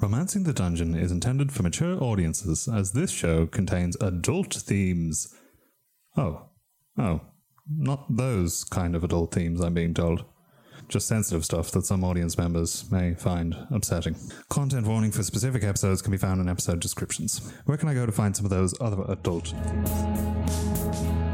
Romancing the Dungeon is intended for mature audiences, as this show contains adult themes. Oh, oh, not those kind of adult themes, I'm being told. Just sensitive stuff that some audience members may find upsetting. Content warning for specific episodes can be found in episode descriptions. Where can I go to find some of those other adult themes?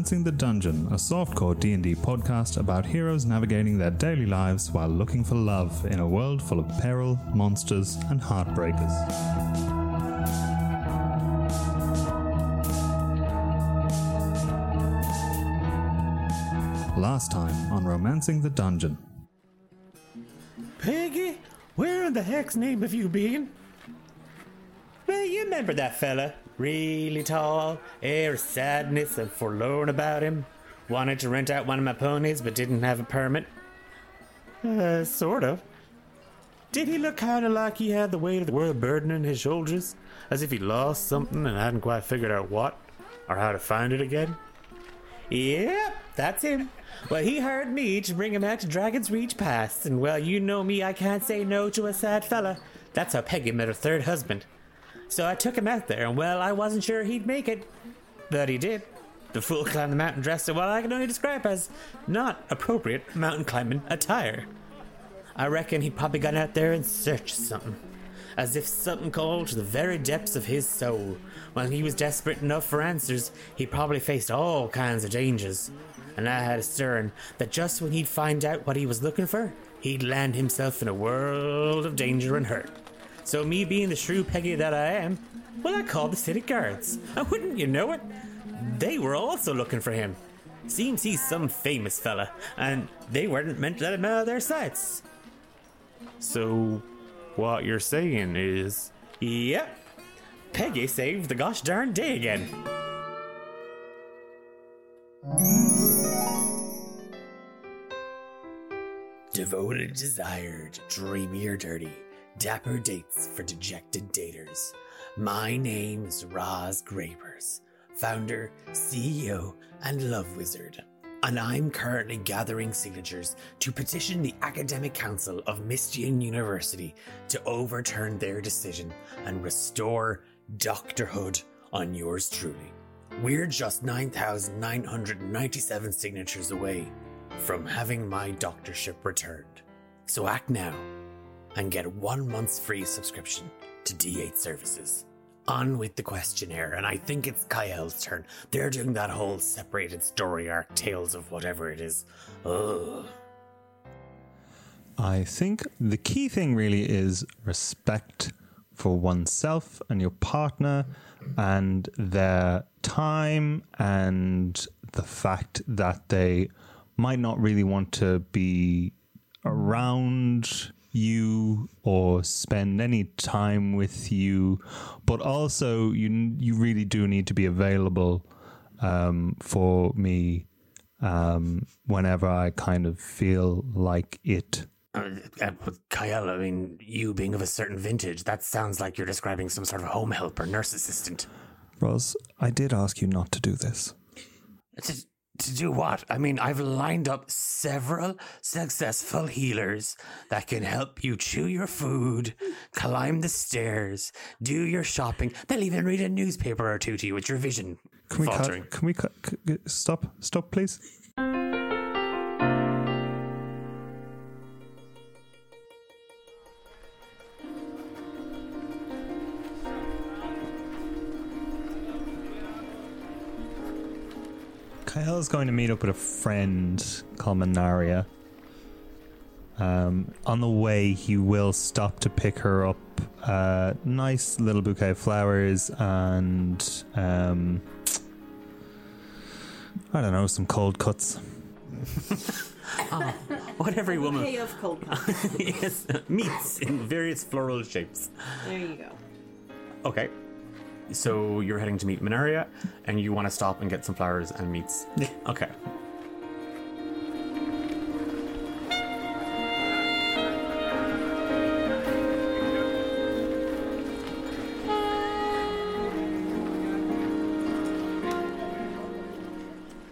Romancing the Dungeon, a softcore D&D podcast about heroes navigating their daily lives while looking for love in a world full of peril, monsters, and heartbreakers. Last time on Romancing the Dungeon. Peggy, where in the heck's name have you been? Well, you remember that fella? Really tall, air of sadness and forlorn about him. Wanted to rent out one of my ponies but didn't have a permit. Uh, sort of. Did he look kinda like he had the weight of the world burdening his shoulders? As if he lost something and hadn't quite figured out what? Or how to find it again? Yep, that's him. Well, he hired me to bring him out to Dragon's Reach Pass, and well, you know me, I can't say no to a sad fella. That's how Peggy met her third husband. So I took him out there, and well, I wasn't sure he'd make it. But he did. The fool climbed the mountain dressed in what I can only describe as not appropriate mountain climbing attire. I reckon he'd probably gone out there in search of something. As if something called to the very depths of his soul. When he was desperate enough for answers, he probably faced all kinds of dangers. And I had a stern that just when he'd find out what he was looking for, he'd land himself in a world of danger and hurt. So me being the shrew Peggy that I am, well, I called the city guards. And wouldn't you know it, they were also looking for him. Seems he's some famous fella, and they weren't meant to let him out of their sights. So, what you're saying is. Yep. Peggy saved the gosh darn day again. Devoted, desired, dreamy or dirty, dapper dates for dejected daters. My name is Roz Grapers, founder, CEO, and love wizard. And I'm currently gathering signatures to petition the Academic Council of Mistian University to overturn their decision and restore Doctorhood on yours truly. We're just 9,997 signatures away from having my doctorship returned. So act now and get one month's free subscription to D8 services. On with the questionnaire, and I think it's Cael's turn. They're doing that whole separated story arc, tales of whatever it is. Ugh. I think the key thing really is respect for oneself and your partner and their time and the fact that they might not really want to be around you or spend any time with you but also you you really do need to be available um, for me um, whenever I kind of feel like it Uh, uh, but I mean, you being of a certain vintage, that sounds like you're describing some sort of home help or nurse assistant. Roz, I did ask you not to do this. To, to do what? I mean, I've lined up several successful healers that can help you chew your food, climb the stairs, do your shopping. They'll even read a newspaper or two to you with your vision Can we faltering. cut? Can we cut? Stop! Stop, please. Cael's going to meet up with a friend called Minaria. Um, on the way, he will stop to pick her up a nice little bouquet of flowers and um, I don't know, some cold cuts. What every woman Hay of cold cuts. yes, meats in various floral shapes. There you go. Okay so you're heading to meet Minaria, and you want to stop and get some flowers and meats. okay.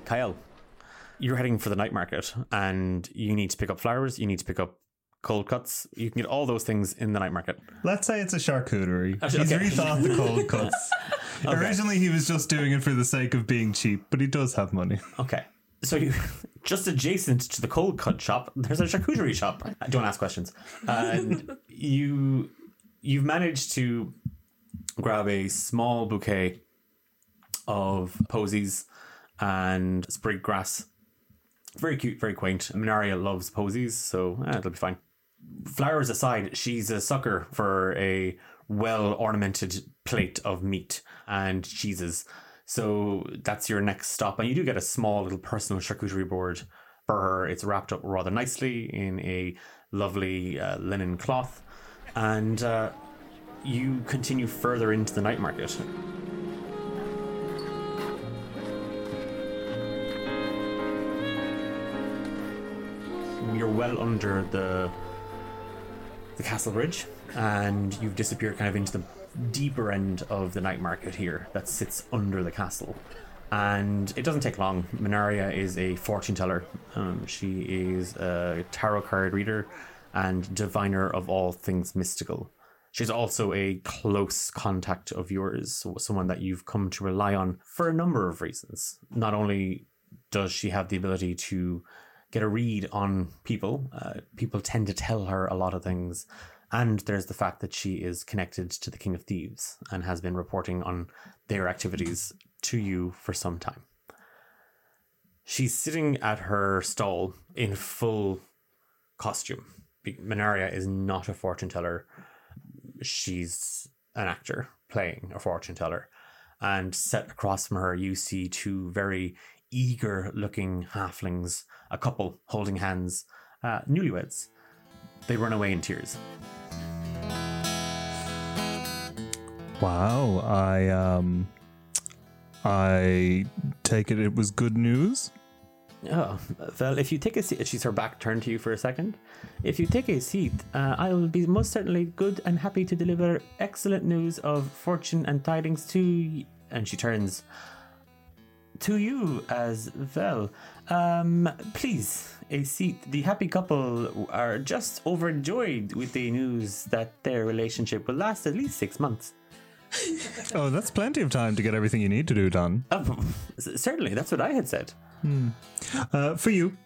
Cael, you're heading for the night market and you need to pick up flowers, you need to pick up cold cuts. You can get all those things in the night market. Let's say it's a charcuterie. He's rethought the cold cuts. Originally, he was just doing it for the sake of being cheap, but he does have money. Okay. So you just adjacent to the cold cut shop, there's a charcuterie shop. Don't ask questions. And you you've managed to grab a small bouquet of posies and sprig grass. Very cute, very quaint. Minaria loves posies, so eh, it'll be fine. Flowers aside, she's a sucker for a well ornamented plate of meat and cheeses. So that's your next stop. And you do get a small little personal charcuterie board for her. It's wrapped up rather nicely in a lovely uh, linen cloth. And uh, you continue further into the night market. You're well under the the castle bridge, and you've disappeared kind of into the deeper end of the night market here that sits under the castle. And it doesn't take long. Minaria is a fortune teller. Um, she is a tarot card reader and diviner of all things mystical. She's also a close contact of yours, someone that you've come to rely on for a number of reasons. Not only does she have the ability to get a read on people, uh, people tend to tell her a lot of things. And there's the fact that she is connected to the King of Thieves and has been reporting on their activities to you for some time. She's sitting at her stall in full costume. Minaria is not a fortune teller. She's an actor playing a fortune teller. And set across from her, you see two very eager looking halflings, a couple holding hands, uh, newlyweds. They run away in tears. Wow, I um, I take it it was good news. Oh, well, if you take a seat, she's her back turned to you for a second. If you take a seat, uh, I will be most certainly good and happy to deliver excellent news of fortune and tidings to. And she turns to you as well. Um, please, a seat. The happy couple are just overjoyed with the news that their relationship will last at least six months. Oh, that's plenty of time to get everything you need to do done. Oh, certainly, that's what I had said. Uh, for you,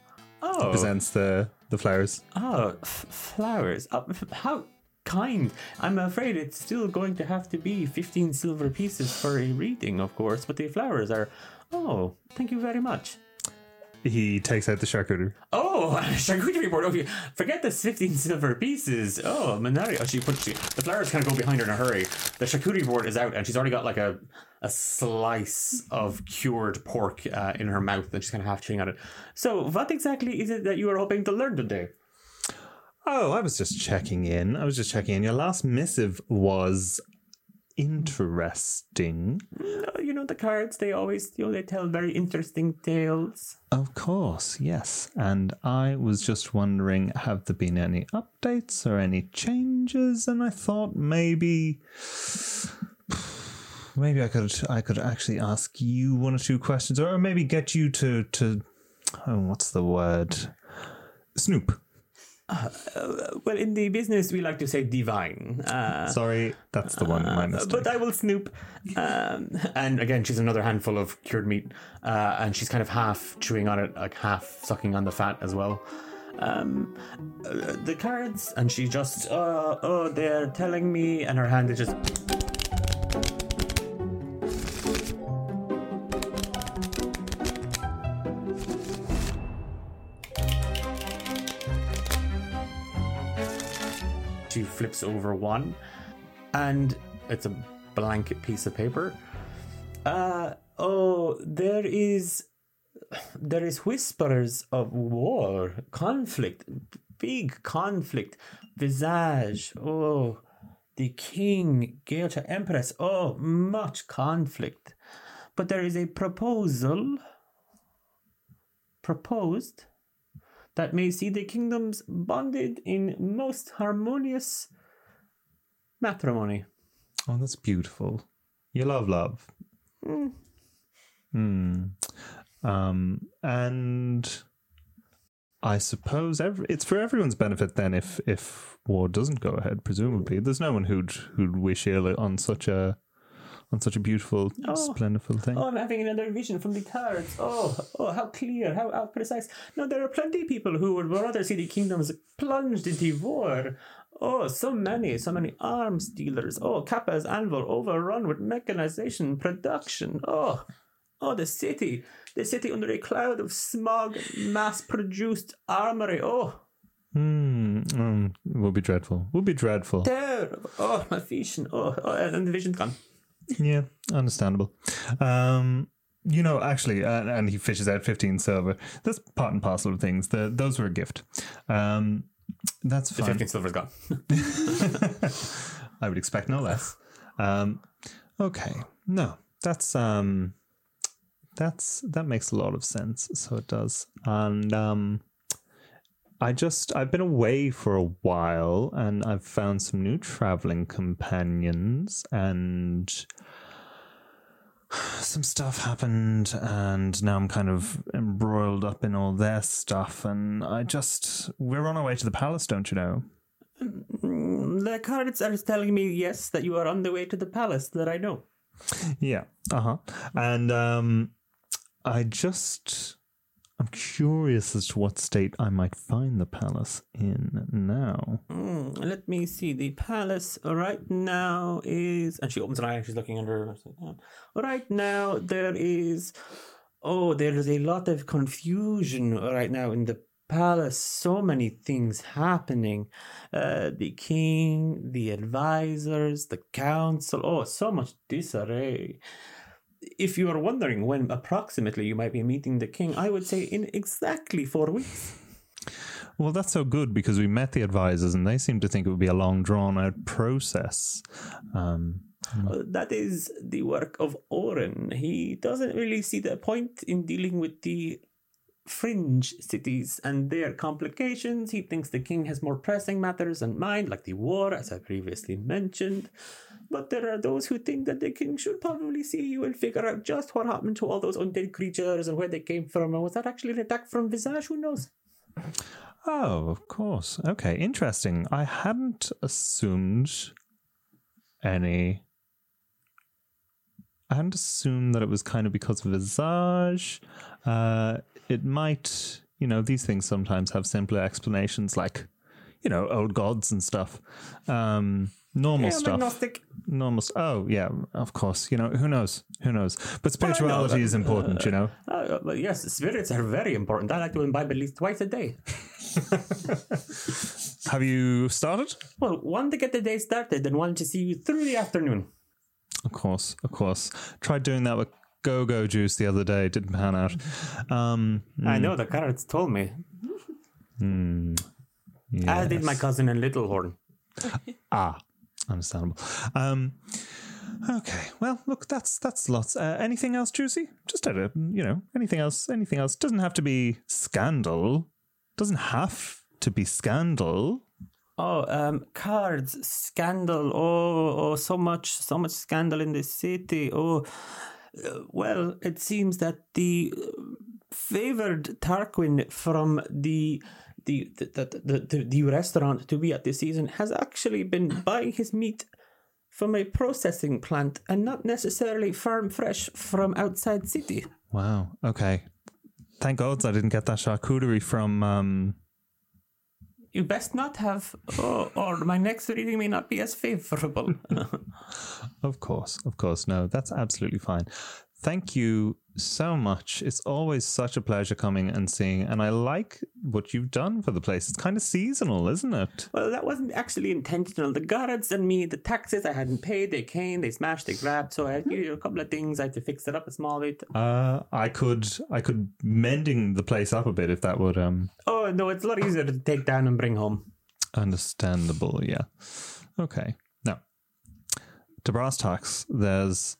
Oh, presents the the flowers. Oh, f- flowers. Uh, how kind. I'm afraid it's still going to have to be 15 silver pieces for a reading, of course, but the flowers are. Oh, thank you very much. He takes out the charcuterie. Oh, charcuterie board. Okay, forget the 15 silver pieces. Oh, Minaria. Oh, she puts the flowers kind of go behind her in a hurry. The charcuterie board is out, and she's already got like a a slice of cured pork uh, in her mouth, and she's kind of half chewing on it. So, what exactly is it that you are hoping to learn today? Oh, I was just checking in. I was just checking in. Your last missive was interesting. Uh, you know the cards they always you know they tell very interesting tales Of course, yes. And I was just wondering have there been any updates or any changes? And I thought maybe maybe I could I could actually ask you one or two questions or maybe get you to to oh what's the word? Snoop. Well in the business we like to say divine. Uh, Sorry, that's the one mistake. but i will snoop. Um, and again she's another handful of cured meat uh, and she's kind of half chewing on it like half sucking on the fat as well. Um, uh, the cards and she just uh, oh they're telling me and her hand is just She flips over one, and it's a blanket piece of paper. Uh oh, there is there is whispers of war, conflict, big conflict, visage. Oh, the king, Goethe Empress. Oh, much conflict. But there is a proposal proposed that may see the kingdoms bonded in most harmonious matrimony. oh, that's beautiful. You love love. Hmm. Um, and I suppose every, it's for everyone's benefit then if if war doesn't go ahead. Presumably, there's no one who'd who'd wish ill on such a on such a beautiful, Oh. splendid thing. Oh, I'm having another vision from the cards. Oh, oh, how clear, how, how precise. No, there are plenty of people who would rather see the kingdoms plunged into war. Oh, so many, so many arms dealers. Oh, Kappa's anvil overrun with mechanization, production. Oh, oh, the city, the city under a cloud of smog, mass-produced armory. Oh, Hmm. mm, would be dreadful. Would be dreadful. terrible. Oh, my vision. Oh, oh and the vision's gone. Yeah, understandable. Um, you know, actually, uh, and he fishes out fifteen silver. That's part and parcel of things. The those were a gift. Um, that's The 15 silver's gone. I would expect no less. Um, okay, no, that's um, that's that makes a lot of sense. So it does, and um, I just I've been away for a while, and I've found some new traveling companions, and some stuff happened, and now I'm kind of embroiled up in all their stuff, and I just we're on our way to the palace, don't you know? Mm, The cards are telling me, yes, that you are on the way to the palace that I know. Yeah. Uh huh. And um, I just I'm curious as to what state I might find the palace in now. Mm, let me see. The palace right now is. And she opens an eye and she's looking under. Right now, there is. Oh, there is a lot of confusion right now in the palace. So many things happening. Uh, the king, the advisors, the council. Oh, so much disarray. If you are wondering when approximately you might be meeting the king, I would say in exactly four weeks. Well, that's so good because we met the advisors and they seem to think it would be a long, drawn out process. Um, Uh, that is the work of Oren. He doesn't really see the point in dealing with the fringe cities and their complications. He thinks the king has more pressing matters in mind, like the war, as I previously mentioned. But there are those who think that the king should probably see you and figure out just what happened to all those undead creatures and where they came from. And was that actually an attack from Visage? Who knows? oh, of course. Okay, interesting. I hadn't assumed any. I hadn't assumed that it was kind of because of Visage. Uh, it might, you know, these things sometimes have simpler explanations, like, you know, old gods and stuff. Um, normal Yeah, stuff. agnostic. Normal. s- Oh, yeah, of course. You know, who knows? Who knows? But spirituality that, is important, you know. Uh, but yes, spirits are very important. I like to imbibe at least twice a day. Have you started? Well, one to get the day started and one to see you through the afternoon. Of course, of course. Tried doing that with Go Go Juice the other day. Didn't pan out. Um, I know the cards told me. As did my yes. cousin in Littlehorn. Ah, understandable. Um, okay. Well, look, that's that's lots. Uh, anything else juicy? Just of you know, anything else? Anything else? Doesn't have to be scandal. Doesn't have to be scandal. Oh, um, cards, scandal. Oh, oh, so much, so much scandal in this city. Oh, well, it seems that the uh, favored Tarquin from the the the, the, the, the the restaurant to be at this season has actually been buying his meat from a processing plant and not necessarily farm fresh from outside city. Wow. Okay. Thank God I didn't get that charcuterie from. Um, You best not have, oh, or my next reading may not be as favorable. Of course, of course. No, that's absolutely fine. Thank you so much. It's always such a pleasure coming and seeing, and I like what you've done for the place. It's kind of seasonal, isn't it? well, that wasn't actually intentional. The guards and me, the taxes I hadn't paid, they came, they smashed, they grabbed. So I had a couple of things. I had to fix it up a small bit. Uh, I could, I could mending the place up a bit if that would um Oh, no, it's a lot easier to take down and bring home. understandable. Yeah. Okay. Now, to brass tacks, there's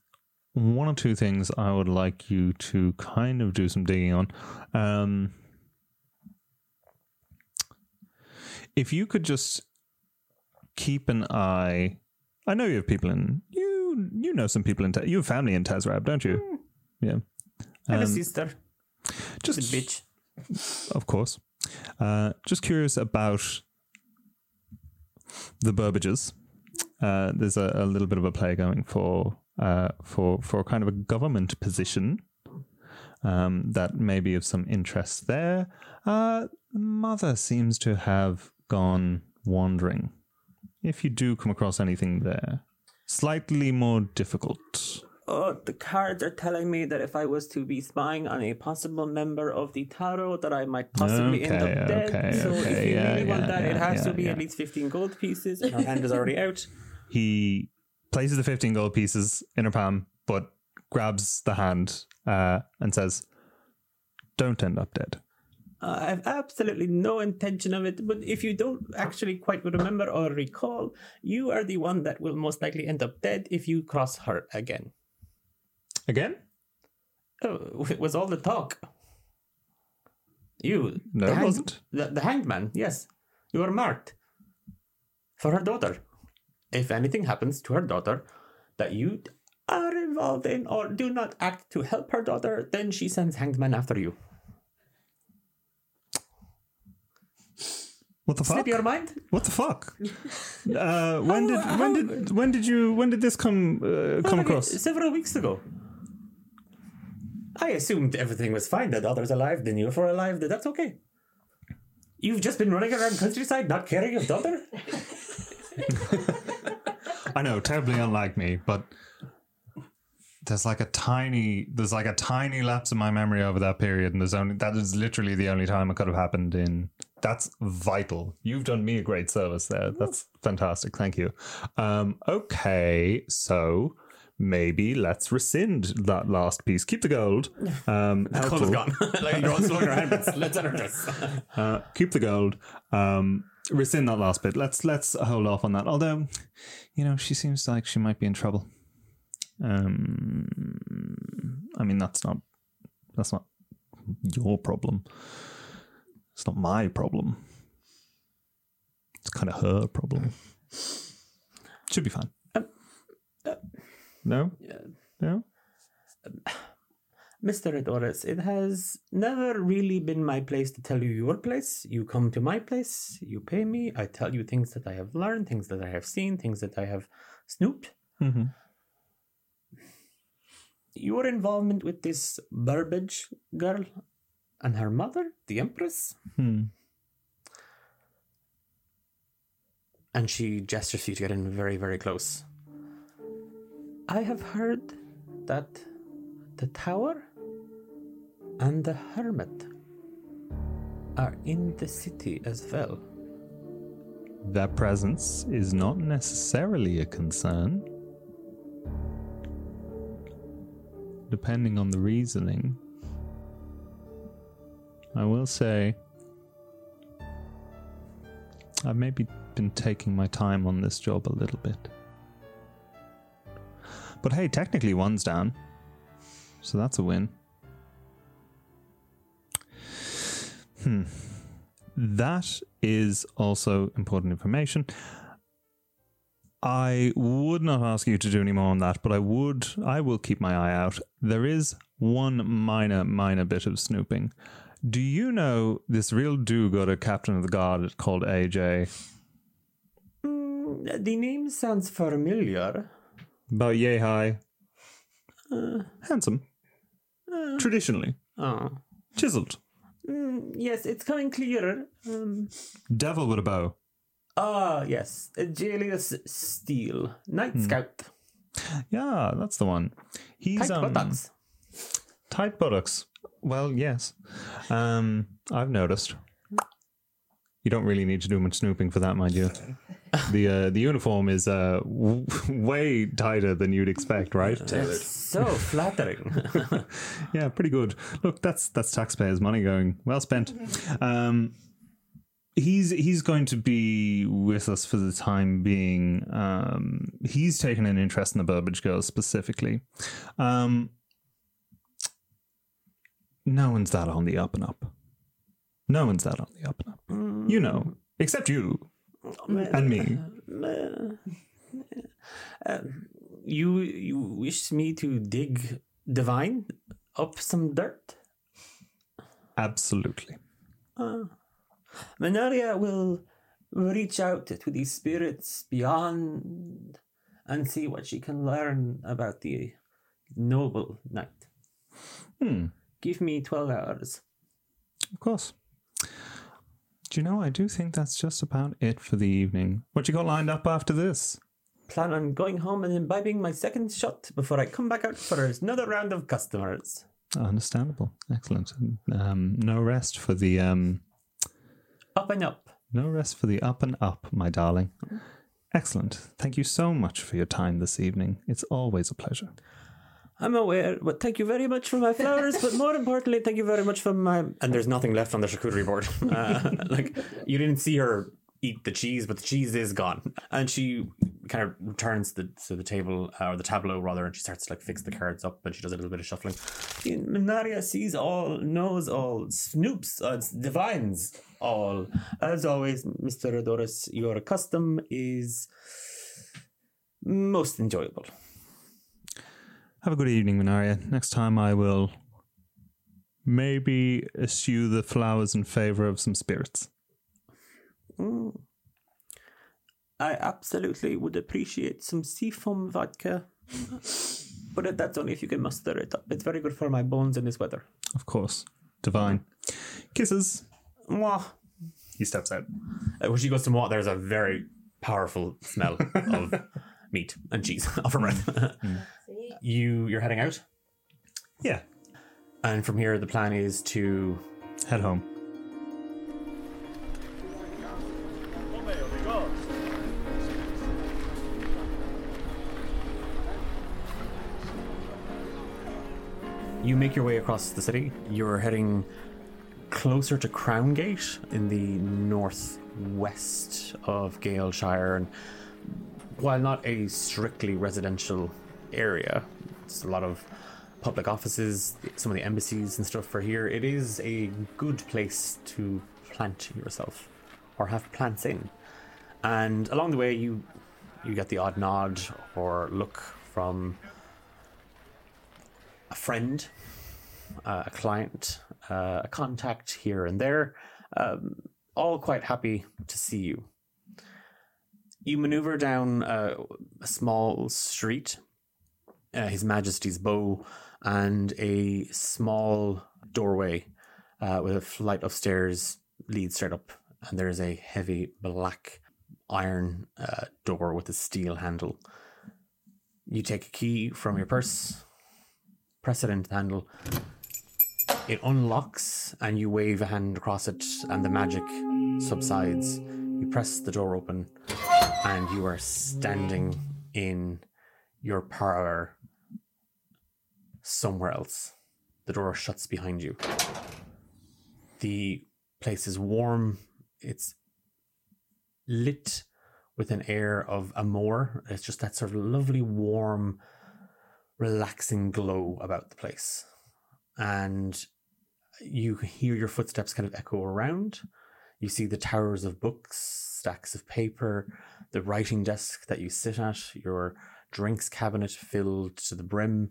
one or two things I would like you to kind of do some digging on. Um, if you could just keep an eye, I know you have people in you. You know some people in. You have family in Tezrab, don't you? Yeah. I have a Um, sister. Just a bitch. of course. Uh, just curious about the Burbages. Uh, there's a, a little bit of a play going for uh, for for kind of a government position um, that may be of some interest there. Uh, mother seems to have gone wandering. If you do come across anything there, slightly more difficult. Oh, the cards are telling me that if I was to be spying on a possible member of the tarot, that I might possibly end Okay, up dead. okay, so if okay, you yeah, really want yeah, that, it yeah, has to be at least 15 gold pieces, and our hand is already out. he places the 15 gold pieces in her palm, but grabs the hand uh, and says, Don't end up dead. Uh, I have absolutely no intention of it, but if you don't actually quite remember or recall, you are the one that will most likely end up dead if you cross her again. Again? Oh, it was all the talk. You. No, it hang- wasn't. The, the hanged man, yes. You were marked. For her daughter. If anything happens to her daughter that you are involved in or do not act to help her daughter, then she sends hanged man after you. What the fuck? Slip your mind? What the fuck? Uh, when did when did when did you when did this come uh, come Like, across? Several weeks ago. I assumed everything was fine. The daughter's alive, then you're alive, then that's okay. You've just been running around countryside not caring of daughter? I know, terribly unlike me, but there's like a tiny there's like a tiny lapse in my memory over that period, and there's only that is literally the only time it could have happened in. That's vital. You've done me a great service there. That's fantastic. Thank you. Um, okay, so maybe let's rescind that last piece. Keep the gold. Um, Cold is gone. like you're all slowing your hand, but let's energize. Uh, keep the gold. Um, rescind that last bit. Let's let's hold off on that. Although, you know, she seems like she might be in trouble. Um, I mean, that's not that's not your problem. It's not my problem. It's kind of her problem. Should be fine. Um, uh, no, no. Um, Mr. Adorous, it has never really been my place to tell you your place. You come to my place, you pay me, I tell you things that I have learned, things that I have seen, things that I have snooped. Mhm. Your involvement with this Burbage girl and her mother, the Empress. Hmm. And she gestures for you to get in very, very close. I have heard that the tower and the hermit are in the city as well. Their presence is not necessarily a concern. Depending on the reasoning, I will say I've maybe been taking my time on this job a little bit. But hey, technically one's down, so that's a win. Hmm. That is also important information. I would not ask you to do any more on that, but I would I will keep my eye out. There is one minor, minor bit of snooping. Do you know this real do gooder captain of the guard called AJ? Mm, the name sounds familiar. About yay high. Handsome. Traditionally. Oh. Chiseled. Mm, yes, it's coming clearer. Um, Devil with a bow. ah, yes. Julius Steele, Night Scout. Yeah, that's the one. He's Tight um, buttocks. Tight buttocks. Well, yes. Um, I've noticed. You don't really need to do much snooping for that, mind you. The uh, the uniform is uh, w- way tighter than you'd expect, right? So flattering. yeah, pretty good. Look, that's that's taxpayers' money going well spent. Um, he's he's going to be with us for the time being. Um, he's taken an interest in the Burbage girls specifically. Um, no one's that on the up and up. No one's that on the up and up. You know, except you and me. you you wish me to dig divine up some dirt? Absolutely. Minaria will reach out to these spirits beyond and see what she can learn about the noble knight. Hmm. Give me 12 hours. Of course. Do you know, I do think that's just about it for the evening. What you got lined up after this? Plan on going home and imbibing my second shot before I come back out for another round of customers. Understandable. Excellent. Um, no rest for the um, Up and up. no rest for the up and up, my darling. Excellent. Thank you so much for your time this evening. It's always a pleasure. I'm aware, but thank you very much for my flowers. but more importantly, thank you very much for my. And there's nothing left on the charcuterie board. Uh, like you didn't see her eat the cheese, but the cheese is gone. And she kind of returns the, to the table uh, or the tableau rather, and she starts to like fix the cards up, and she does a little bit of shuffling. Minaria sees all, knows all, snoops, uh, divines all. As always, Mister Adorous, your custom is most enjoyable. Have a good evening, Minaria. Next time I will maybe eschew the flowers in favor of some spirits. Mm. I absolutely would appreciate some seafoam vodka. but that's only if you can muster it up. It's very good for my bones in this weather. Of course. Divine. Kisses. Mwah. He steps out. Uh, when she goes to mwah, there's a very powerful smell of meat and cheese off her breath. You you're heading out, Yeah. and from here the plan is to Head home. You make your way across the city. You're heading closer to Crown Gate in the northwest of Galeshire, and while not a strictly residential area, it's a lot of public offices, some of the embassies and stuff for here. It is a good place to plant yourself or have plants in. And along the way, you you get the odd nod or look from a friend, uh, a client, uh, a contact here and there, um, all quite happy to see you. You maneuver down uh, a small street, uh, His Majesty's Bow, and a small doorway uh, with a flight of stairs leads straight up, and there's a heavy black iron uh, door with a steel handle. You take a key from your purse, press it into the handle. It unlocks, and you wave a hand across it, and the magic subsides. You press the door open, and you are standing in your parlor somewhere else. The door shuts behind you. The place is warm. It's lit with an air of amour. It's just that sort of lovely, warm, relaxing glow about the place. And you hear your footsteps kind of echo around. You see the towers of books, stacks of paper, the writing desk that you sit at, your drinks cabinet filled to the brim.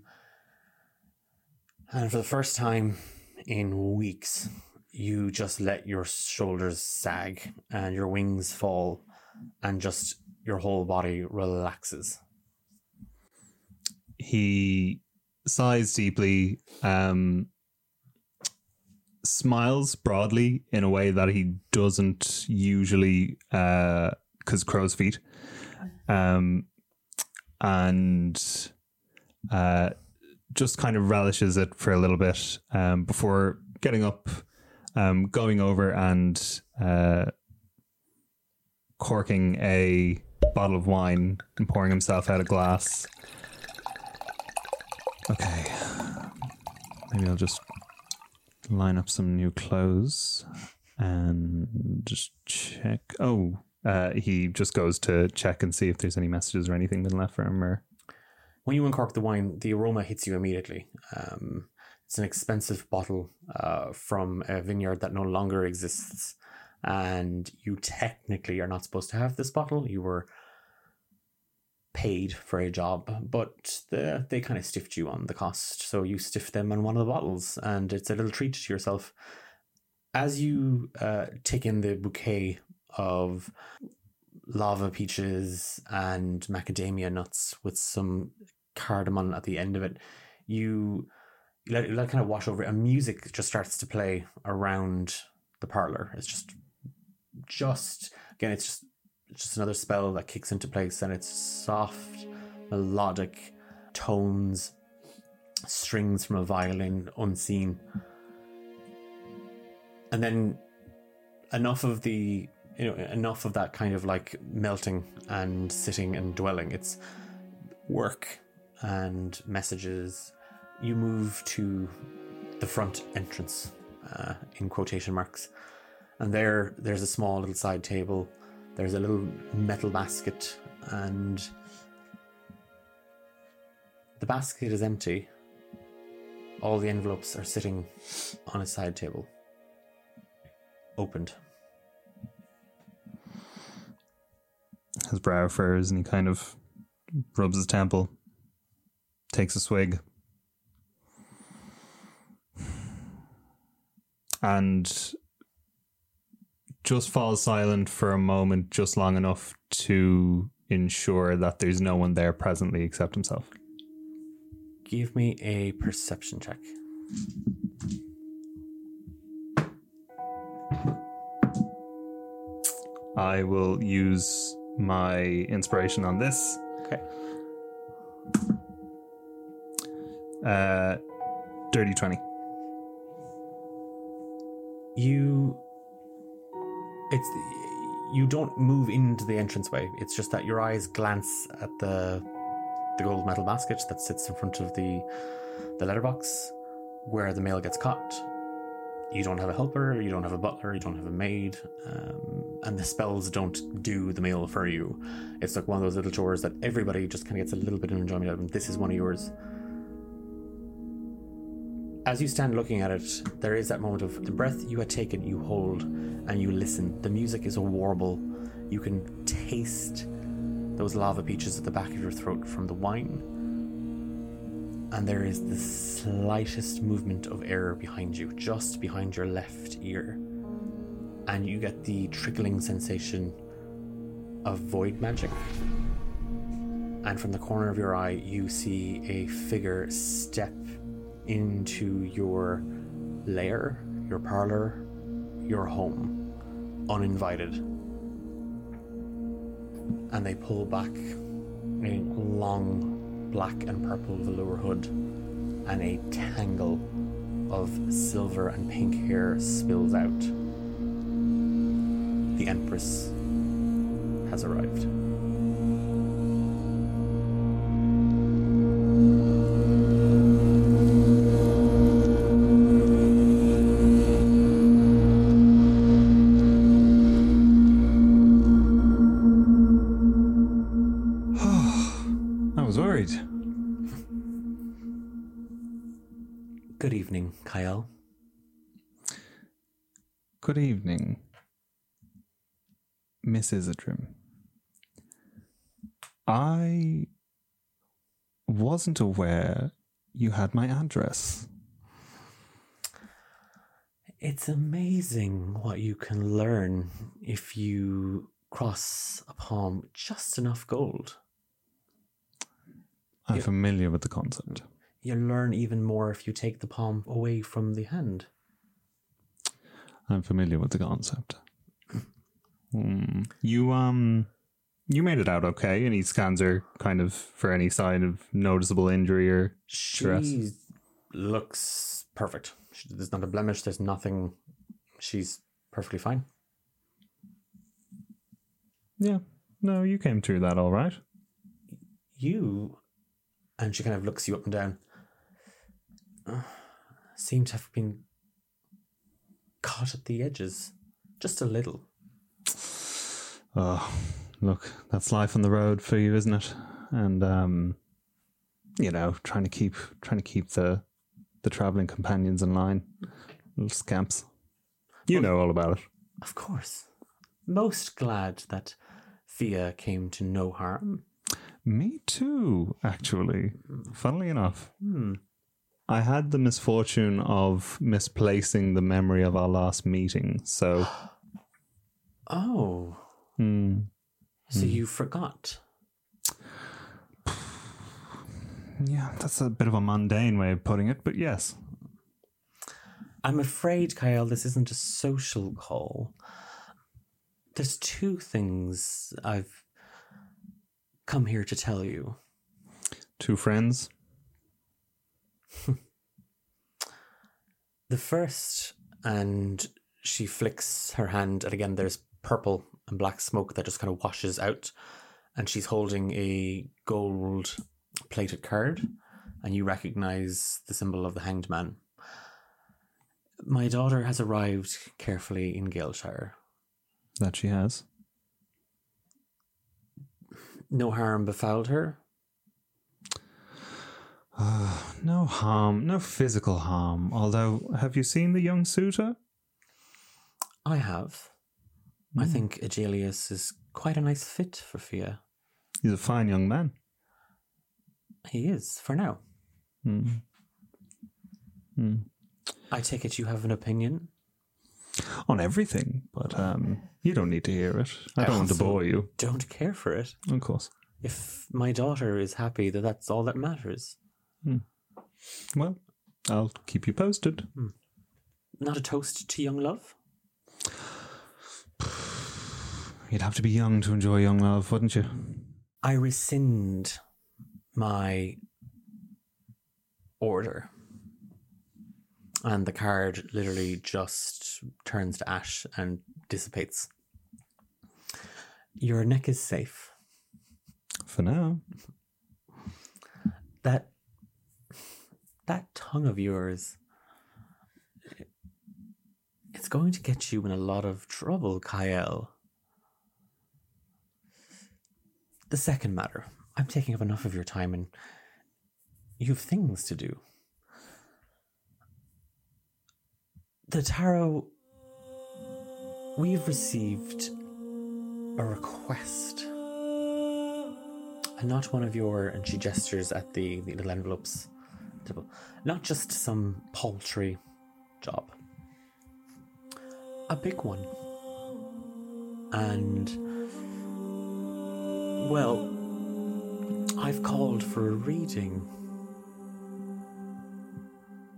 And for the first time in weeks, you just let your shoulders sag and your wings fall, and just your whole body relaxes. He sighs deeply, um, smiles broadly in a way that he doesn't usually, because crow's feet, um, and uh, just kind of relishes it for a little bit um, before getting up, um, going over and uh, corking a bottle of wine and pouring himself out a glass. Okay. Maybe I'll just line up some new clothes and just check. Oh, uh, he just goes to check and see if there's any messages or anything been left for him. Or When you uncork the wine, the aroma hits you immediately. Um, it's an expensive bottle uh, from a vineyard that no longer exists. And you technically are not supposed to have this bottle. You were paid for a job, but the, they kind of stiffed you on the cost. So you stiff them on one of the bottles, and it's a little treat to yourself. as you uh, take in the bouquet of lava peaches and macadamia nuts with some cardamom at the end of it, you, let, let kind of wash over it, and music just starts to play around the parlor. It's just, just again, it's just, it's just another spell that kicks into place, and it's soft, melodic tones, strings from a violin unseen. And then enough of the you know enough of that kind of like melting and sitting and dwelling. It's work and messages. You move to the front entrance uh, in quotation marks. And there there's a small little side table. There's a little metal basket and the basket is empty. All the envelopes are sitting on a side table. Opened. His brow furrows and he kind of rubs his temple, takes a swig, and just falls silent for a moment, just long enough to ensure that there's no one there presently except himself. Give me a perception check. I will use my inspiration on this. Okay. Uh, dirty 20. You it's you don't move into the entranceway. It's just that your eyes glance at the the gold metal basket that sits in front of the the letterbox where the mail gets caught. You don't have a helper, you don't have a butler, you don't have a maid, um, and the spells don't do the mail for you. It's like one of those little chores that everybody just kind of gets a little bit of enjoyment out of. And this is one of yours. As you stand looking at it, there is that moment of the breath you had taken, you hold and you listen. The music is a warble. You can taste those lava peaches at the back of your throat from the wine. And there is the slightest movement of air behind you, just behind your left ear. And you get the trickling sensation of void magic. And from the corner of your eye, you see a figure step into your lair, your parlor, your home, uninvited. And they pull back a long black and purple velour hood, and a tangle of silver and pink hair spills out. The Empress has arrived. I worried. Good evening, Cael. Good evening, Miss Izzidrim. I wasn't aware you had my address. It's amazing what you can learn if you cross a palm just enough gold. I'm Yeah. familiar with the concept. You learn even more if you take the palm away from the hand. I'm familiar with the concept. Hmm. You um, you made it out okay, and he scans her kind of for any sign of noticeable injury or stress. She looks perfect. She, there's not a blemish. There's nothing. She's perfectly fine. Yeah, no, you came through that all right. You, and she kind of looks you up and down. uh, seem to have been caught at the edges, just a little. Oh, look, that's life on the road for you, isn't it? And um, you know, trying to keep trying to keep the the traveling companions in line, little scamps. You know all about it. Of course. Most glad that Fia came to no harm. Me too, actually. Funnily enough, Hmm. I had the misfortune of misplacing the memory of our last meeting. So, Oh, hmm, so you forgot. yeah, that's a bit of a mundane way of putting it, but yes. I'm afraid, Cael, this isn't a social call. There's two things I've come here to tell you. Two friends. The first, and she flicks her hand, and again, there's purple and black smoke that just kind of washes out, and she's holding a gold plated card, and you recognize the symbol of the hanged man. My daughter has arrived carefully in Galeshire. That she has. No harm befouled her. No harm, no physical harm. Although, have you seen the young suitor? I have. I think Aegelius is quite a nice fit for Fia. He's a fine young man. He is, for now. Hmm. Hmm. I take it you have an opinion? On everything, but um, you don't need to hear it. I I don't want to bore you, Don't care for it. of course. If my daughter is happy, that that's all that matters. Well, I'll keep you posted. Not a toast to young love? You'd have to be young to enjoy young love, wouldn't you? I rescind my order. And the card literally just turns to ash and dissipates. Your neck is safe. For now. That that tongue of yours it's going to get you in a lot of trouble, Cael. The second matter. I'm taking up enough of your time and you have things to do. The tarot we've received a request. And not one of your and she gestures at the, the little envelopes. Not just some paltry job. A big one. And well i've called for a reading.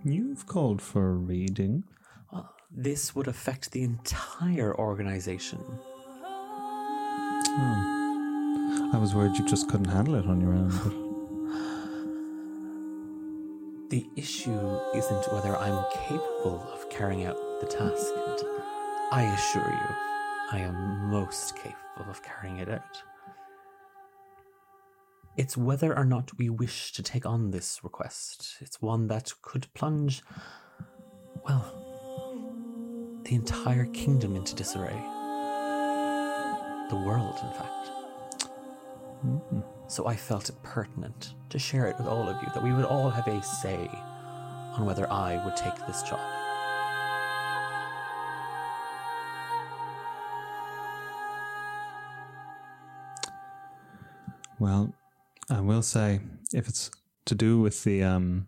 You've called for a reading. This would affect the entire organization. Hmm. I was worried you just couldn't handle it on your own, but the issue isn't whether i'm capable of carrying out the task. And i assure you i am most capable of carrying it out. It's whether or not we wish to take on this request. It's one that could plunge, well, the entire kingdom into disarray. The world, in fact. So I felt it pertinent to share it with all of you, that we would all have a say on whether I would take this job. Well, I will say if it's to do with the um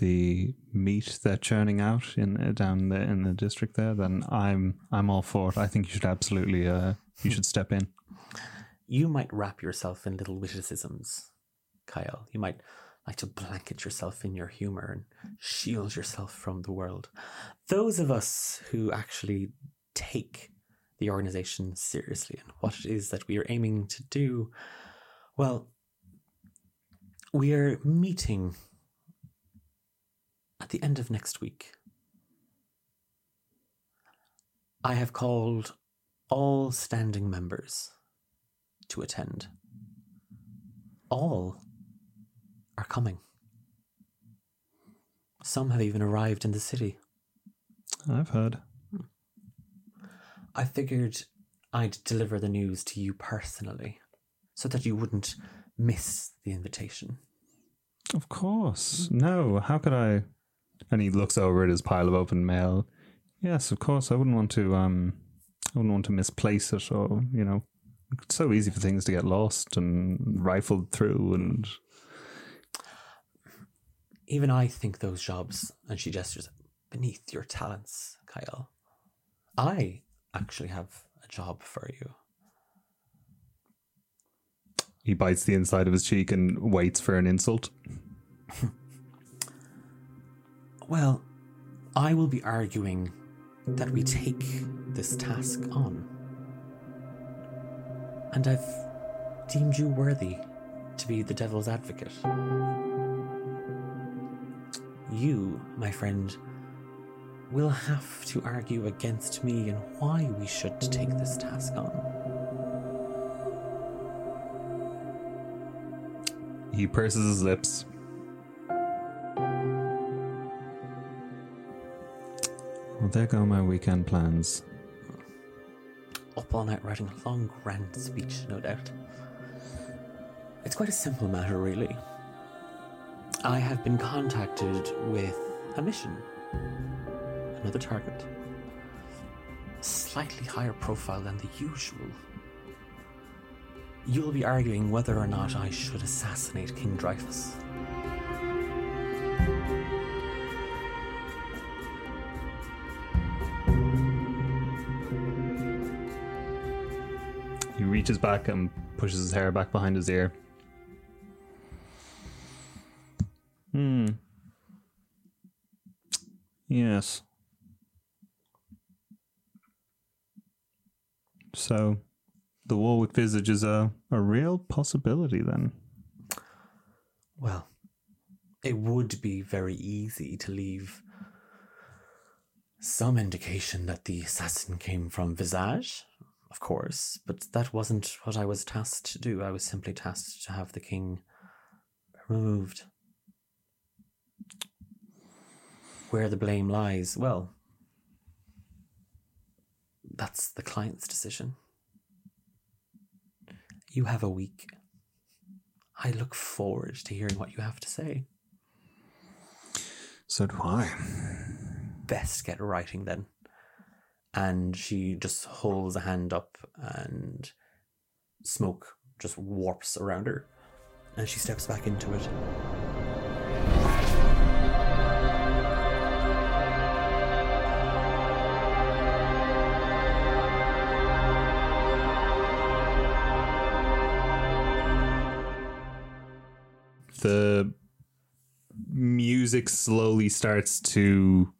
the meat they're churning out in uh, down the in the district there, then I'm I'm all for it. I think you should absolutely uh you should step in. You might wrap yourself in little witticisms, Cael. You might like to blanket yourself in your humor and shield yourself from the world. Those of us who actually take the organization seriously and what it is that we are aiming to do, well, we are meeting at the end of next week. I have called all standing members to attend. All are coming. Some have even arrived in the city. I've heard. I figured I'd deliver the news to you personally so that you wouldn't miss the invitation. Of course. No, how could I? And he looks over at his pile of open mail. Yes, of course. I wouldn't want to. Um, I wouldn't want to misplace it, or you know, it's so easy for things to get lost and rifled through. And even I think those jobs, and she gestures, beneath your talents, Cael. I actually have a job for you. He bites the inside of his cheek and waits for an insult. Well, I will be arguing that we take this task on. And I've deemed you worthy to be the devil's advocate. You, my friend, will have to argue against me and why we should take this task on. He purses his lips. Well, there go my weekend plans. Up all night writing a long, grand speech, no doubt. It's quite a simple matter, really. I have been contacted with a mission, another target, slightly higher profile than the usual. You'll be arguing whether or not I should assassinate King Dreyfus. Reaches back and pushes his hair back behind his ear. Hmm. Yes. So, the Warwick Visage is a, a real possibility then. Well, it would be very easy to leave some indication that the assassin came from Visage, of course, but that wasn't what I was tasked to do. I was simply tasked to have the king removed. Where the blame lies, well, that's the client's decision. You have a week. I look forward to hearing what you have to say. So do I. Best get writing then. And she just holds a hand up, and smoke just warps around her. And she steps back into it. the music slowly starts to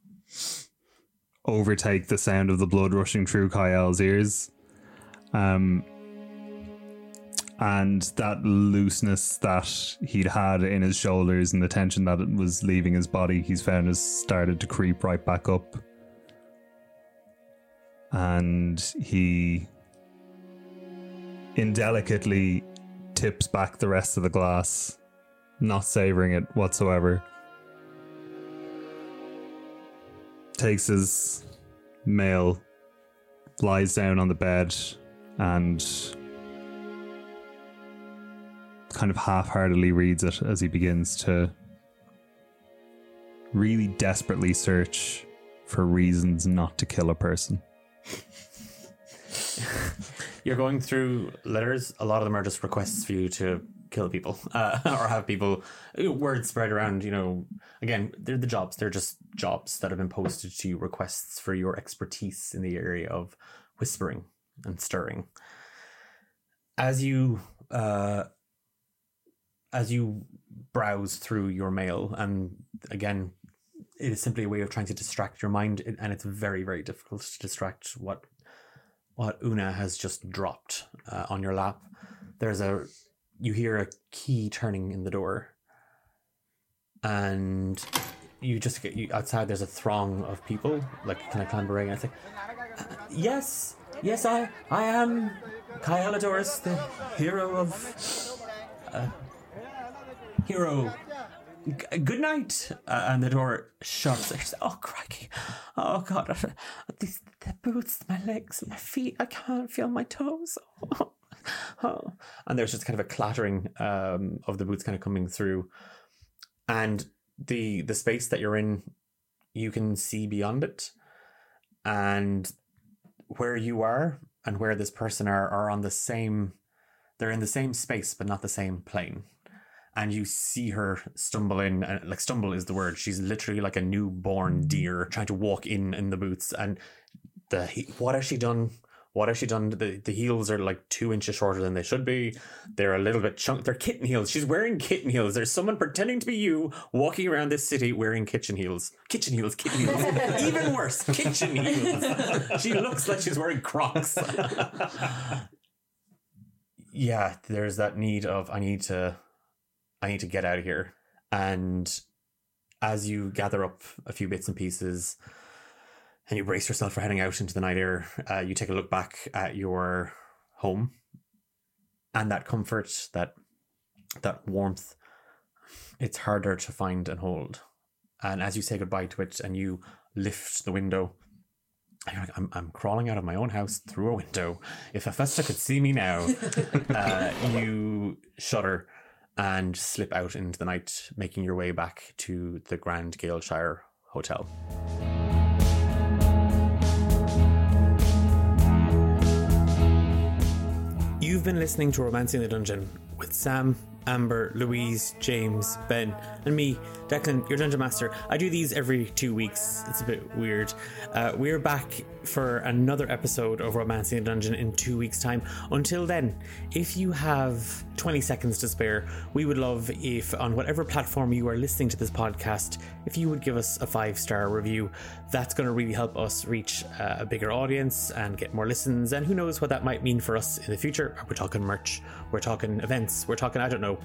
overtake the sound of the blood rushing through Cael's ears. Um, and that looseness that he'd had in his shoulders and the tension that it was leaving his body, he's found has started to creep right back up. And he indelicately tips back the rest of the glass not savoring it whatsoever. Takes his mail, lies down on the bed, and kind of half heartedly reads it as he begins to really desperately search for reasons not to kill a person. You're going through letters. A lot of them are just requests for you to kill people uh, or have people words spread around. You know, again, they're the jobs. They're just jobs that have been posted to you, requests for your expertise in the area of whispering and stirring. As you uh, as you browse through your mail, and again, it is simply a way of trying to distract your mind, and it's very very difficult to distract what what Una has just dropped uh, on your lap. There's a you hear a key turning in the door, and you just get you outside. There's a throng of people, like kind of clambering. And it's like, "Uh, yes, yes, I, I am Cael Adorous, the hero of, uh, hero. Good night. Uh, and the door shuts. Oh, crikey. Oh, God. These the boots, my legs, my feet. I can't feel my toes. Oh. And there's just kind of a clattering um, of the boots kind of coming through. And the the space that you're in, you can see beyond it. And where you are and where this person are are on the same they're in the same space but not the same plane and you see her stumble in. And like stumble is the word. She's literally like a newborn deer trying to walk in in the boots. And the what has she done? What has she done? The the heels are like two inches shorter than they should be. They're a little bit chunk. They're kitten heels. She's wearing kitten heels. There's someone pretending to be you walking around this city wearing kitchen heels. Kitchen heels. Kitten heels. Even worse, kitchen heels. she looks like she's wearing Crocs. yeah, there's that need of I need to, I need to get out of here. And as you gather up a few bits and pieces, and you brace yourself for heading out into the night air, uh, you take a look back at your home, and that comfort, that that warmth, it's harder to find and hold. And as you say goodbye to it, and you lift the window, you're like, I'm, I'm crawling out of my own house through a window. If Hephaesta could see me now, uh, you shudder and slip out into the night, making your way back to the Grand Galeshire Hotel. You've been listening to Romancing the Dungeon with Sam, Amber, Louise, James, Ben, and me, Declan, your Dungeon Master. I do these every two weeks. It's a bit weird. Uh, we're back for another episode of Romancing the Dungeon in two weeks' time. Until then, if you have 20 seconds to spare, we would love if on whatever platform you are listening to this podcast, if you would give us a five star review. That's going to really help us reach uh, a bigger audience and get more listens. And who knows what that might mean for us in the future. We're talking merch, we're talking events, we're talking, I don't know,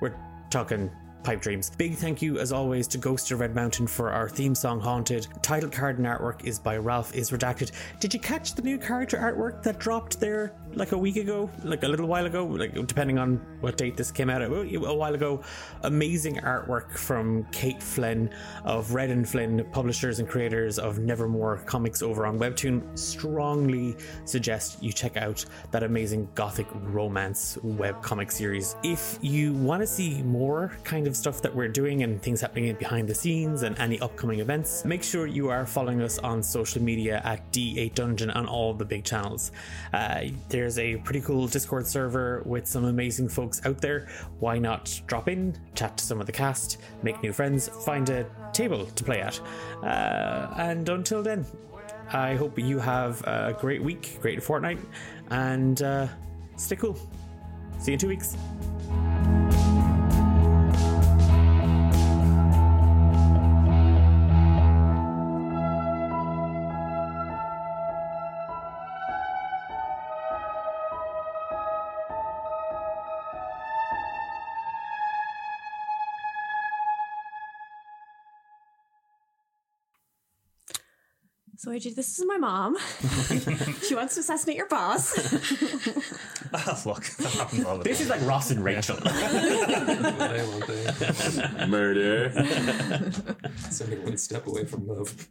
we're talking pipe dreams. Big thank you, as always, to Ghost of Red Mountain for our theme song Haunted. Title card and artwork is by Ralph is Redacted. Did you catch the new character artwork that dropped there like a week ago? Like a little while ago? Like depending on what date this came out, a while ago. Amazing artwork from Kate Flynn of Red and Flynn, publishers and creators of Nevermore comics over on Webtoon. Strongly suggest you check out that amazing gothic romance web comic series. If you want to see more kind of stuff that we're doing and things happening behind the scenes and any upcoming events, make sure you are following us on social media at D8 Dungeon on all the big channels. Uh, there's a pretty cool Discord server with some amazing folks out there. Why not drop in, chat to some of the cast, make new friends, find a table to play at? Uh, and until then, I hope you have a great week, great fortnight, and uh, stay cool. See you in two weeks. So AJ, this is my mom. she wants to assassinate your boss. Look, that happens all the This is like Ross and Rachel. They won't they? Murder. It's only one step away from love.